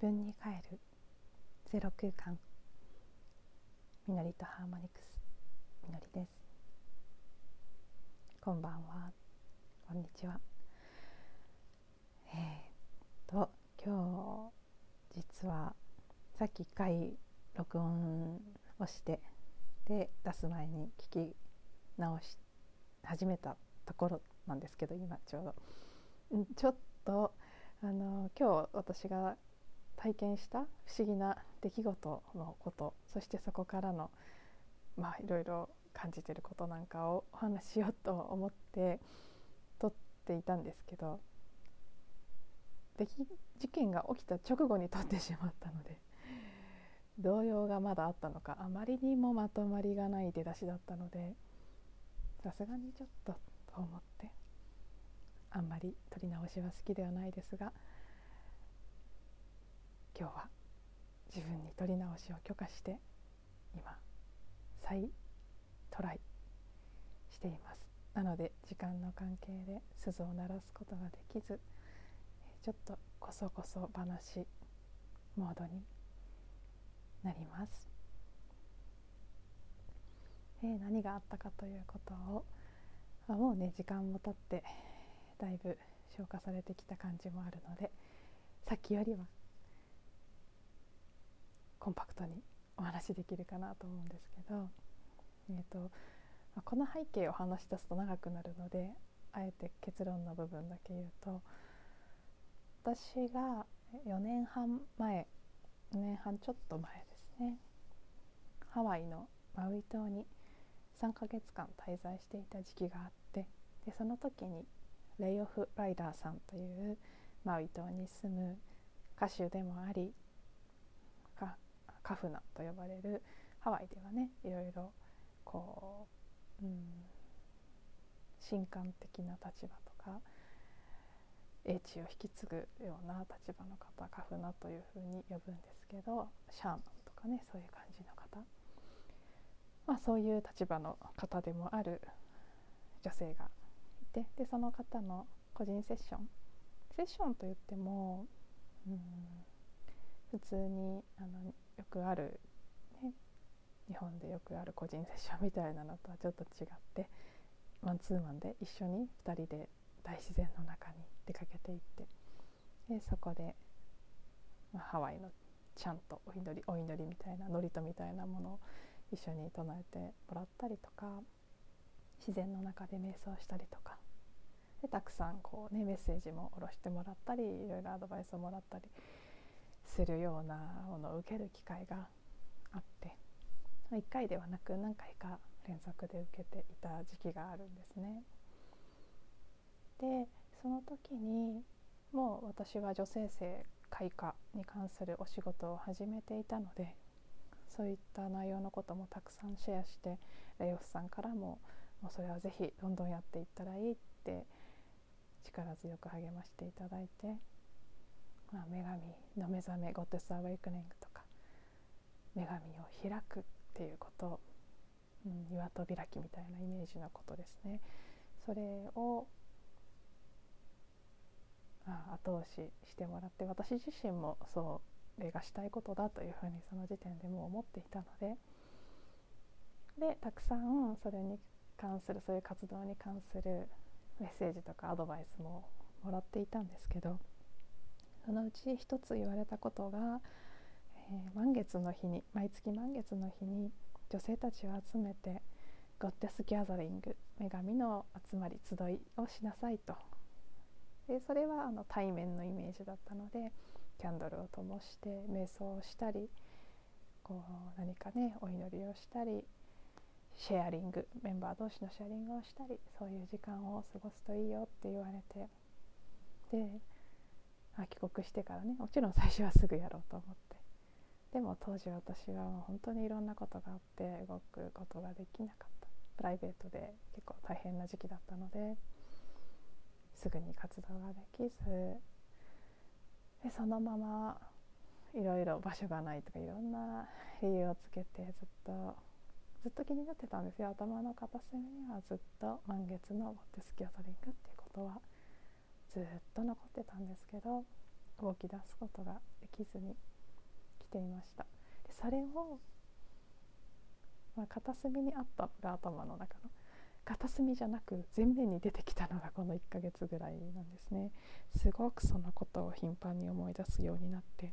分に帰る。ゼロ空間。みのりとハーモニクス。みのりです。こんばんは。こんにちは。えー、と今日実はさっき一回録音をしてで出す前に聞き直し始めたところなんですけど今ちょうど。ちょっとあの今日私が体験した不思議な出来事のことそしてそこからのまあいろいろ感じてることなんかをお話ししようと思って撮っていたんですけど出来事件が起きた直後に撮ってしまったので動揺がまだあったのかあまりにもまとまりがない出だしだったのでさすがにちょっとと思ってあんまり撮り直しは好きではないですが今日は自分に撮り直しを許可して今再トライしています。なので時間の関係で鈴を鳴らすことができずちょっとこそこそ話モードになります、えー、何があったかということをもうね時間も経ってだいぶ消化されてきた感じもあるのでさっきよりはコンパクトにお話できるかなと思うんですけど、えーと、この背景を話し出すと長くなるのであえて結論の部分だけ言うと私が4年半前4年半ちょっと前ですねハワイのマウイ島に3ヶ月間滞在していた時期があってでその時にレイオフ・ライダーさんというマウイ島に住む歌手でもありカフナと呼ばれるハワイではねいろいろこう、うん、神官的な立場とか英知を引き継ぐような立場の方カフナというふうに呼ぶんですけどシャーマンとかねそういう感じの方、まあ、そういう立場の方でもある女性がいてでその方の個人セッションセッションといってもうん普通にあのよくある、ね、日本でよくある個人セッションみたいなのとはちょっと違ってマンツーマンで一緒に2人で大自然の中に出かけていってでそこで、まあ、ハワイのちゃんとお祈りお祈りみたいな祝詞みたいなものを一緒に唱えてもらったりとか自然の中で瞑想したりとかでたくさんこう、ね、メッセージも下ろしてもらったりいろいろアドバイスをもらったりするようなものを受ける機会があって1回ではなく何回か連続で受けていた時期があるんですね。でその時にもう私は女性性開花に関するお仕事を始めていたのでそういった内容のこともたくさんシェアしてレイオフさんからももうそれはぜひどんどんやっていったらいいって力強く励ましていただいて、まあ、女神の目覚めゴッテス・アウェイクニングとか女神を開くっていうこと、うん、岩戸開きみたいなイメージのことですね。それをあ後押ししてもらって私自身もそれがしたいことだというふうにその時点でもう思っていたのででたくさんそれに関するそういう活動に関するメッセージとかアドバイスももらっていたんですけどそのうち一つ言われたことが、えー、満月の日に毎月満月の日に女性たちを集めてゴッテス・ギャザリング女神の集まり集いをしなさいと。でそれはあの対面のイメージだったのでキャンドルを灯して瞑想をしたりこう何かねお祈りをしたりシェアリングメンバー同士のシェアリングをしたりそういう時間を過ごすといいよって言われて。で帰国してからねもちろん最初はすぐやろうと思って。でも当時私はもう本当にいろんなことがあって動くことができなかった。プライベートで結構大変な時期だったのですぐに活動ができず。でそのままいろいろ場所がないとかいろんな理由をつけてずっとずっと気になってたんですよ。頭の片隅にはずっと満月のボッテスキャトリングっていうことは。ずっと残ってたんですけど動き出すことができずに来ていました。でそれを、まあ、片隅にあったのが頭の中の片隅じゃなく前面に出てきたのがこの1ヶ月ぐらいなんですね。すごくそのことを頻繁に思い出すようになって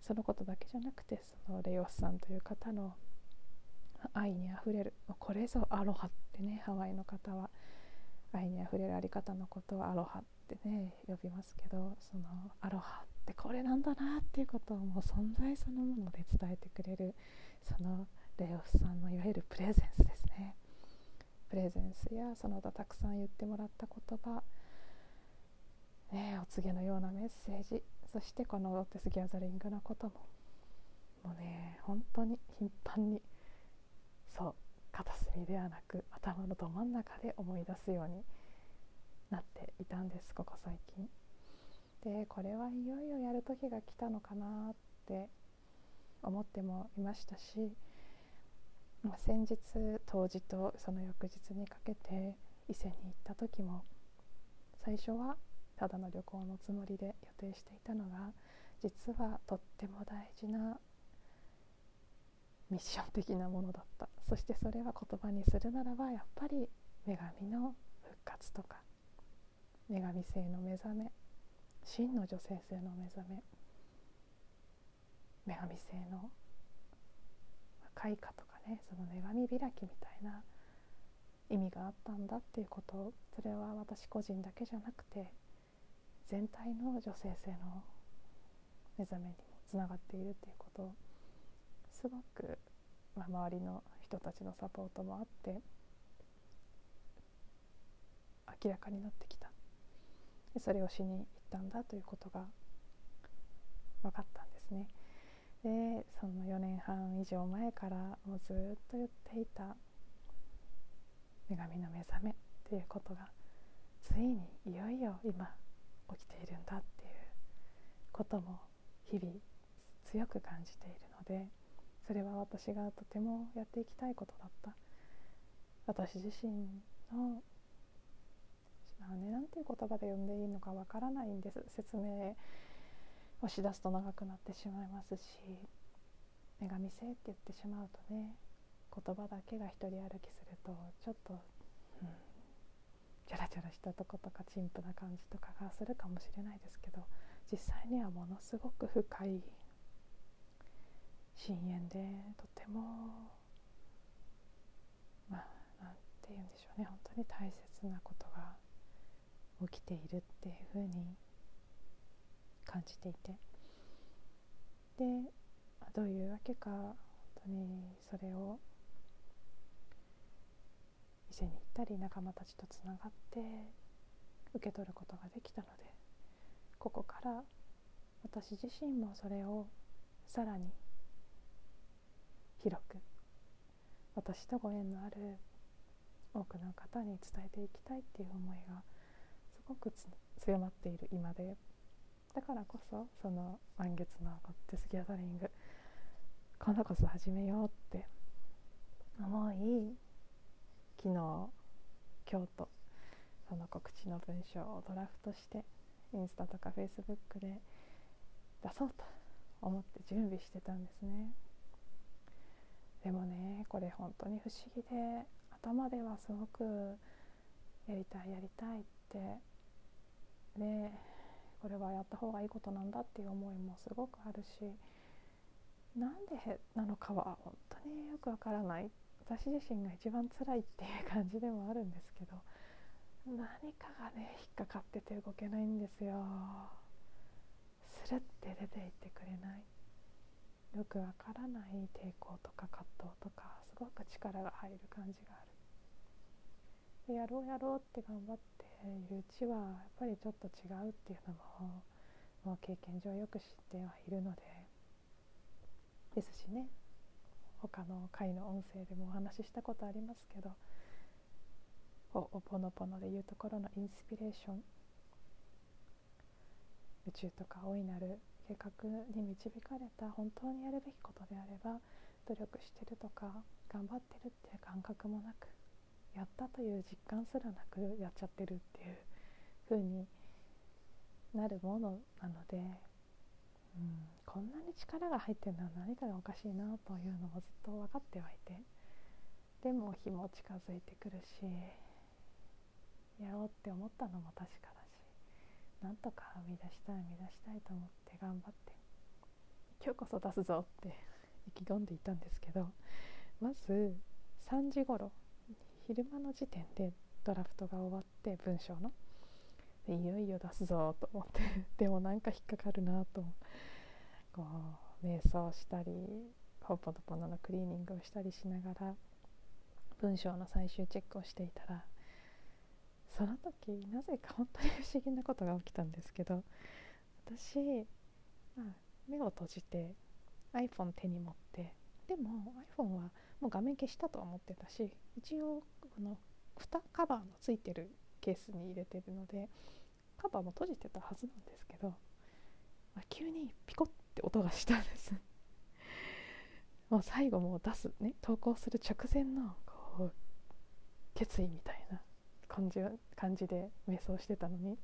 そのことだけじゃなくてそのレオスさんという方の愛にあふれるこれぞアロハってねハワイの方は愛にあふれるあり方のことをアロハってね呼びますけどそのアロハってこれなんだなっていうことをもう存在そのもので伝えてくれるそのレオスさんのいわゆるプレゼンスですね。プレゼンスやその他たくさん言ってもらった言葉ねお告げのようなメッセージそしてこのロッテスギャザリングのことももうね本当に頻繁にそう片隅ではなく頭のど真ん中で思い出すようになっていたんですここ最近。でこれはいよいよやる時が来たのかなって思ってもいましたし先日当時とその翌日にかけて伊勢に行った時も最初はただの旅行のつもりで予定していたのが実はとっても大事なミッション的なものだった。そしてそれは言葉にするならばやっぱり女神の復活とか女神性の目覚め真の女性性の目覚め女神性の開花とかねその女神開きみたいな意味があったんだっていうことそれは私個人だけじゃなくて全体の女性性の目覚めにもつながっているっていうこと。をすごく、まあ、周りの人たちのサポートもあって明らかになってきたそれをしに行ったんだということが分かったんですね。でその4年半以上前からもうずっと言っていた女神の目覚めっていうことがついにいよいよ今起きているんだっていうことも日々強く感じているのでそれは私がとてもやっていきたいことだった。私自身のあねなんていう言葉で呼んでいいのかわからないんです。説明をしだすと長くなってしまいますし女神性って言ってしまうとね言葉だけが一人歩きするとちょっと、うん、チャラチャラしたとことか陳腐な感じとかがするかもしれないですけど実際にはものすごく深い深淵でとてもまあなんて言うんでしょうね。本当に大切なことが起きているっていうふうに感じていて。でどういうわけか本当にそれを店に行ったり仲間たちとつながって受け取ることができたのでここから私自身もそれをさらに広く私とご縁のある多くの方に伝えていきたいっていう思いがすごく強まっている今でだからこそその満月のゴッテスギャザリング今度こそ始めようって思い昨日今日とその告知の文章をドラフトしてインスタとかフェイスブックで出そうと思って準備してたんですね。でもねこれ本当に不思議で頭ではすごくやりたいやりたいってでこれはやった方がいいことなんだっていう思いもすごくあるしなんでなのかは本当によくわからない。私自身が一番辛いっていう感じでもあるんですけど何かがね引っかかってて動けないんですよ。スルって出ていってくれない。よくわからない抵抗とか葛藤とかすごく力が入る感じがある。でやろうやろうって頑張っているうちはやっぱりちょっと違うっていうのももう経験上よく知ってはいるのでですしね他の回の音声でもお話ししたことありますけどおおぽのぽのでいうところのインスピレーション。宇宙とか大いなる計画に導かれた本当にやるべきことであれば努力してるとか頑張ってるっていう感覚もなくやったという実感すらなくやっちゃってるっていう風になるものなので、うん、こんなに力が入ってるのは何かがおかしいなというのもずっと分かってはいてでも日も近づいてくるしやろうって思ったのも確かだなんとか生み出したい生み出したいと思って頑張って今日こそ出すぞって 意気込んでいたんですけどまず3時頃昼間の時点でドラフトが終わって文章のいよいよ出すぞと思って でもなんか引っかかるなとこう瞑想したりほぽとぽののクリーニングをしたりしながら文章の最終チェックをしていたらその時なぜか本当に不思議なことが起きたんですけど私、まあ、目を閉じて iPhone 手に持ってでも iPhone はもう画面消したとは思ってたし一応この蓋カバーのついてるケースに入れてるのでカバーも閉じてたはずなんですけど、まあ、急にピコッて音がしたんです。もう最後もう出すね投稿する直前のこう決意みたいな。感じ感じで瞑想してたのに。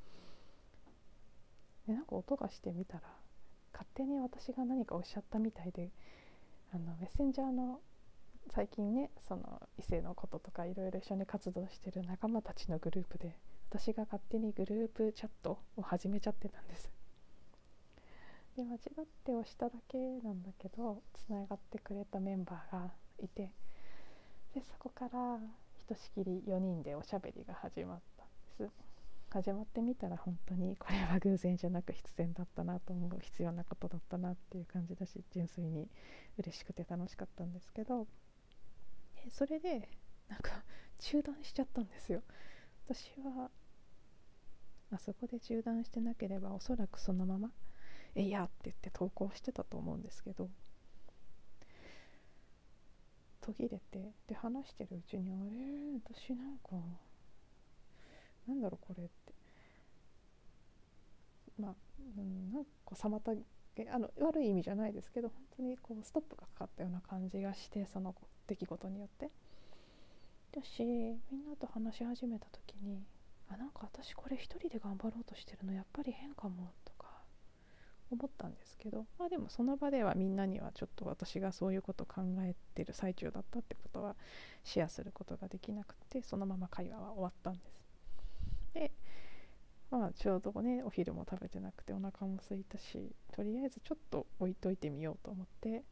でなんか音がしてみたら勝手に私が何かおっしゃったみたいであのメッセンジャーの最近ねその異性のこととかいろいろ一緒に活動してる仲間たちのグループで私が勝手にグループチャットを始めちゃってたんです。で間違って押しただけなんだけどつながってくれたメンバーがいてでそこからとしきり4人でおしゃべりが始まったんです。始まってみたら本当にこれは偶然じゃなく必然だったなと思う必要なことだったなっていう感じだし純粋に嬉しくて楽しかったんですけど。それでなんか中断しちゃったんですよ。私はあそこで中断してなければおそらくそのまま「えいや!」って言って投稿してたと思うんですけど。途切れてで話してるうちにあれ？私なんかなんだろうこれって。まあ、うん、なんか妨げあの悪い意味じゃないですけど本当にこうストップがかかったような感じがしてその出来事によって。だしみんなと話し始めた時にあなんか私これ一人で頑張ろうとしてるのやっぱり変かもと。思ったんですけどまあでもその場ではみんなにはちょっと私がそういうこと考えてる最中だったってことはシェアすることができなくてそのまま会話は終わったんです。でまあちょうどねお昼も食べてなくてお腹も空いたしとりあえずちょっと置いといてみようと思って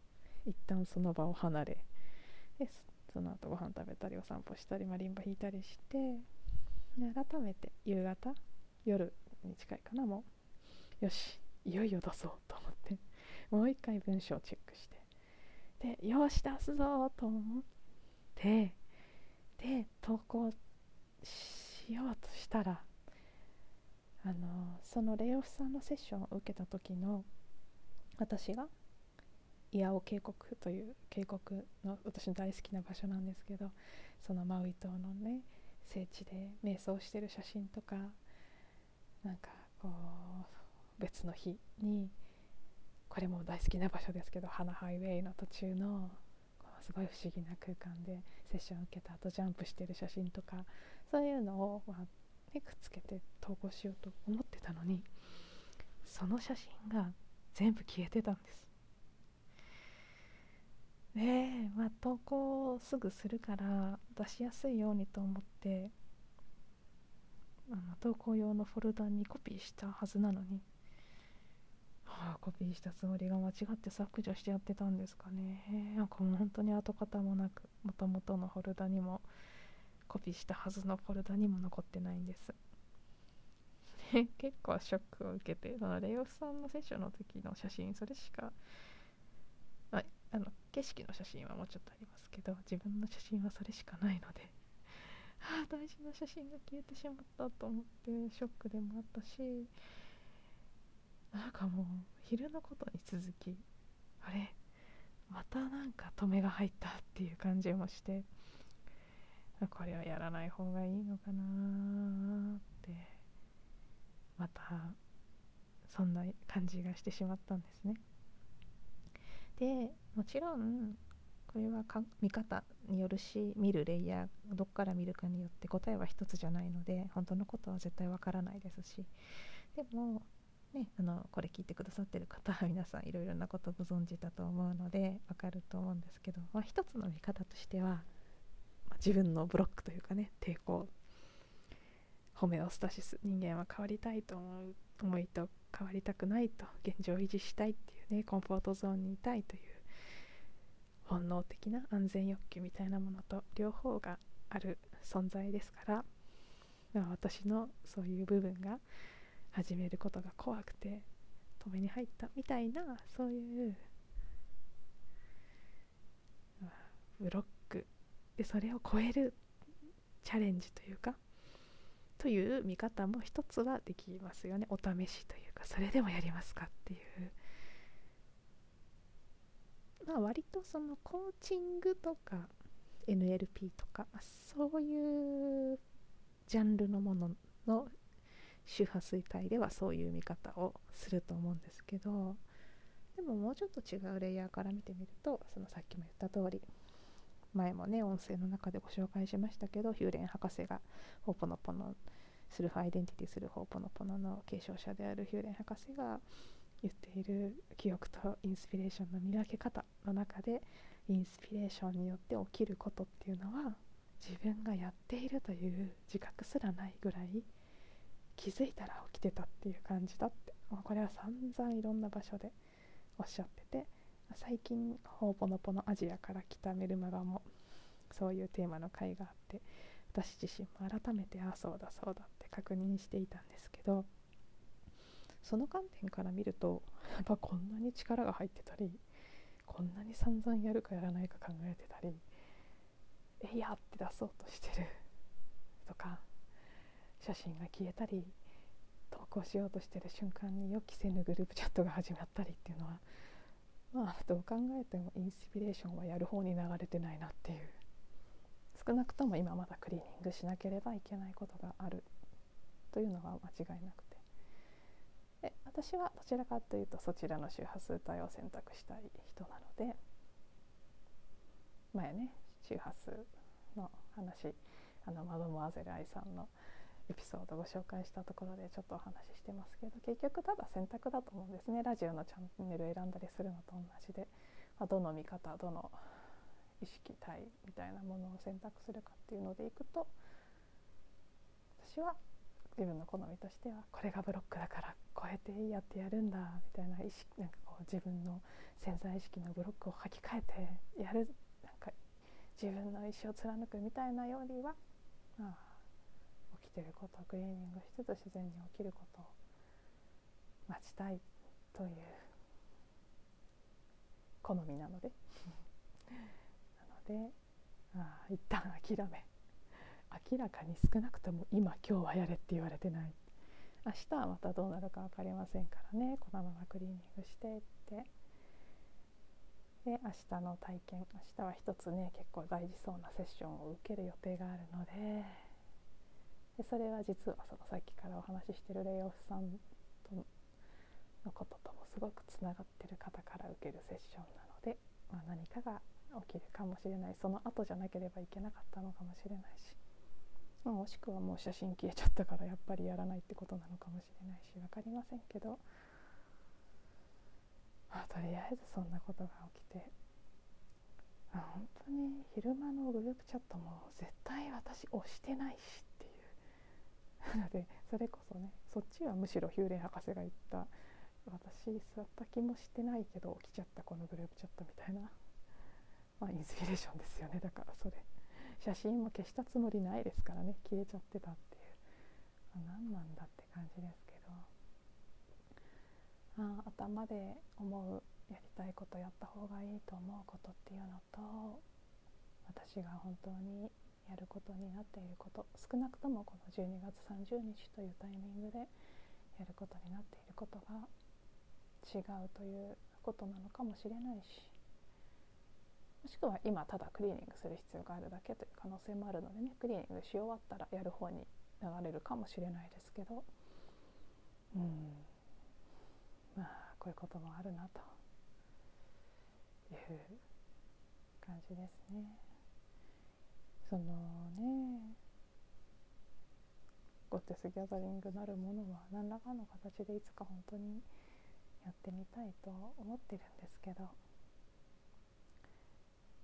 一旦その場を離れでその後ご飯食べたりお散歩したりマリンバ弾いたりして改めて夕方夜に近いかなもうよしいよいよ出そうと思ってもう一回文章をチェックしてでよし出すぞと思ってで投稿しようとしたらあのそのレイオフさんのセッションを受けた時の私がイヤオ渓谷という渓谷の私の大好きな場所なんですけどそのマウイ島のね聖地で瞑想してる写真とかなんかこう別の日にこれも大好きな場所ですけど花ハイウェイの途中のすごい不思議な空間でセッションを受けた後ジャンプしてる写真とかそういうのを、まあね、くっつけて投稿しようと思ってたのにその写真が全部消えてたんです。でまあ投稿すぐするから出しやすいようにと思ってあの投稿用のフォルダにコピーしたはずなのに、はあ、コピーしたつもりが間違って削除してやってたんですかね。なんかもう本当に跡形もなくもともとのフォルダにもコピーしたはずのフォルダにも残ってないんです。結構ショックを受けてそのレイオフさんのセッションの時の写真それしかああの景色の写真はもうちょっとありますけど自分の写真はそれしかないのでああ大事な写真が消えてしまったと思ってショックでもあったしかもう昼のことに続きあれまたなんか止めが入ったっていう感じもしてこれはやらない方がいいのかなってまたそんな感じがしてしまったんですね。でもちろんこれは見方によるし見るレイヤーどっから見るかによって答えは一つじゃないので本当のことは絶対わからないですしでもね、あのこれ聞いてくださってる方は 皆さんいろいろなことご存知だと思うのでわかると思うんですけど、まあ、一つの見方としては、まあ、自分のブロックというかね抵抗。ホメオスタシス人間は変わりたいと思う思いと変わりたくないと現状維持したいっていうねコンフォートゾーンにいたいという本能的な安全欲求みたいなものと両方がある存在ですから、まあ、私のそういう部分が始めることが怖くて止めに入ったみたいなそういう、ブロック。でそれを超えるチャレンジというかという見方も一つはできますよね。お試しというかそれでもやりますかっていう。まあ、割とそのコーチングとか NLP とか、ま、そういうジャンルのものの周波数帯ではそういう見方をすると思うんですけどでももうちょっと違うレイヤーから見てみるとそのさっきも言った通り前もね音声の中でご紹介しましたけどヒューレン博士がホーポノポノスルフアイデンティティするホーポノポノの継承者であるヒューレン博士が言っている記憶とインスピレーションの見分け方の中でインスピレーションによって起きることっていうのは自分がやっているという自覚すらないぐらい気づいたら起きてたっていう感じだって、まあ、これは散々いろんな場所でおっしゃってて最近ほぼのぽのアジアから来たメルマガもそういうテーマの回があって私自身も改めてああそうだそうだって確認していたんですけどその観点から見るとやっぱこんなに力が入ってたりこんなに散々やるかやらないか考えてたりえいやって出そうとしてるとか写真が消えたり投稿しようとしてる瞬間に予期せぬグループチャットが始まったりっていうのはまあどう考えてもインスピレーションはやる方に流れてないなっていう。少なくとも今まだクリーニングしなければいけないことがあるというのは間違いなくて。で私はどちらかというとそちらの周波数帯を選択したい人なので前ね周波数の話あのマドモアゼル愛さんのエピソードご紹介したところでちょっとお話ししてますけど結局ただ選択だと思うんですね。ラジオのチャンネル選んだりするのと同じで、まあ、どの見方どの意識体みたいなものを選択するかっていうのでいくと私は自分の好みとしてはこれがブロックだから超えてやってやるんだみたいな意識なんかこう自分の潜在意識のブロックを履き替えてやるなんか自分の意思を貫くみたいなよりは、まあ、起きてることクリーニングしつつ自然に起きることを待ちたいという好みなので。なのであ一旦諦め。明らかに少なくとも今今日はやれって言われてない。明日はまたどうなるか分かりませんからね。このままクリーニングしていって。で明日の体験。明日は一つね結構大事そうなセッションを受ける予定があるので。でそれは実はそのさっきからお話ししてるレイオフさんとのことともすごくつながってる方から受けるセッションなので、まあ、何かが起きるかもしれない。その後じゃなければいけなかったのかもしれないし。まあ、もしくはもう写真消えちゃったからやっぱりやらないってことなのかもしれないし分かりませんけど、まあ、とりあえずそんなことが起きて。本当に昼間のグループチャットも絶対私押してないし。なのでそれこそねそっちはむしろヒューレン博士が言った私座った気もしてないけど起きちゃったこのグループチャットみたいなまあインスピレーションですよね。だからそれ。写真も消したつもりないですからね。消えちゃってたっていう、まあ、何なんだって感じですけど、あ、頭で思うやりたいことやった方がいいと思うことっていうのと私が本当にやることになっていること少なくともこの12月30日というタイミングでやることになっていることが違うということなのかもしれないしもしくは今ただクリーニングする必要があるだけという可能性もあるのでねクリーニングし終わったらやる方に流れるかもしれないですけどうんまあこういうこともあるなという感じですね。そのねゴッテスギャザリングなるものは何らかの形でいつか本当にやってみたいと思ってるんですけど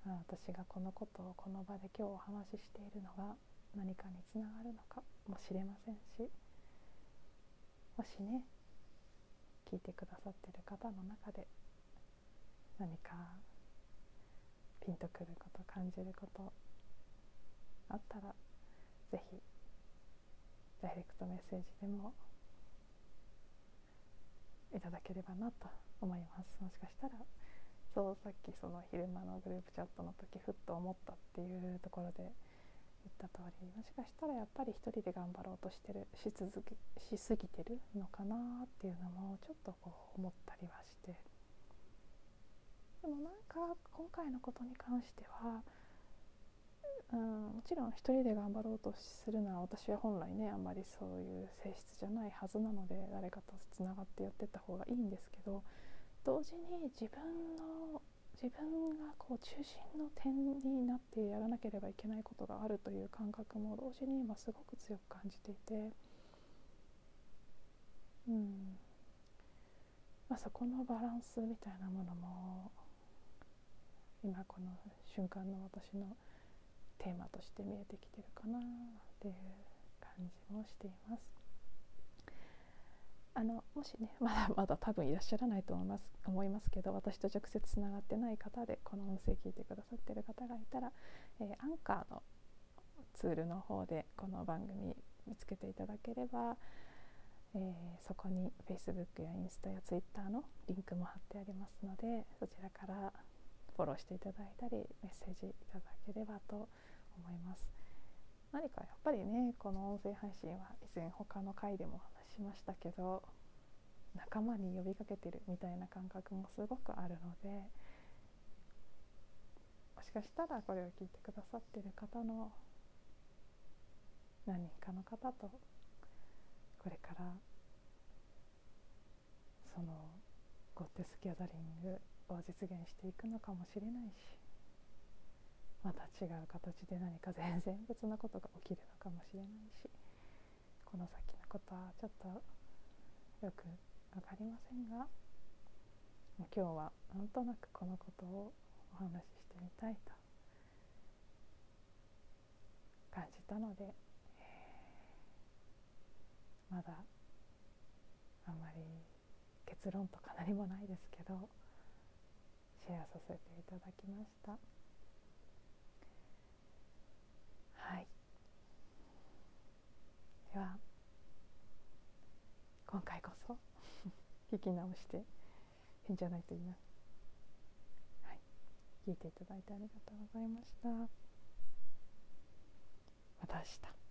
まあ私がこのことをこの場で今日お話ししているのが何かにつながるのかもしれませんしもしね聞いてくださってる方の中で何かピンとくること感じることあったら是非ダイレクトメッセージでもいただければなと思います。もしかしたらそうさっきその昼間のグループチャットの時ふっと思ったっていうところで言った通りもしかしたらやっぱり一人で頑張ろうとしてるし続けしすぎてるのかなっていうのもちょっとこう思ったりはして。でもなんか今回のことに関しては、うん、もちろん一人で頑張ろうとするのは私は本来ねあんまりそういう性質じゃないはずなので誰かとつながってやってった方がいいんですけど同時に自分の自分がこう中心の点になってやらなければいけないことがあるという感覚も同時に今すごく強く感じていて、うんまあ、そこのバランスみたいなものも今この瞬間の私のテーマとして見えてきてるかなっていう感じもしています。あのもしね まだまだ多分いらっしゃらないと思います思いますけど私と直接つながってない方でこの音声聞いてくださってる方がいたら、えー、アンカーのツールの方でこの番組見つけていただければ、えー、そこに Facebook やインスタや Twitter のリンクも貼ってありますのでそちらからフォローしていただいたりメッセージいただければと思います。思います。何かやっぱりねこの音声配信は以前他の回でも話しましたけど仲間に呼びかけてるみたいな感覚もすごくあるのでもしかしたらこれを聞いてくださってる方の何人かの方とこれからそのゴッテスギャザリングを実現していくのかもしれないしまた違う形で何か全然別なことが起きるのかもしれないしこの先のことはちょっとよく分かりませんが今日はなんとなくこのことをお話ししてみたいと感じたので、まだあんまり結論とか何もないですけどシェアさせていただきました。はい。では今回こそ 聞き直して変じゃないといいなはい。聞いていただいてありがとうございました。また明日。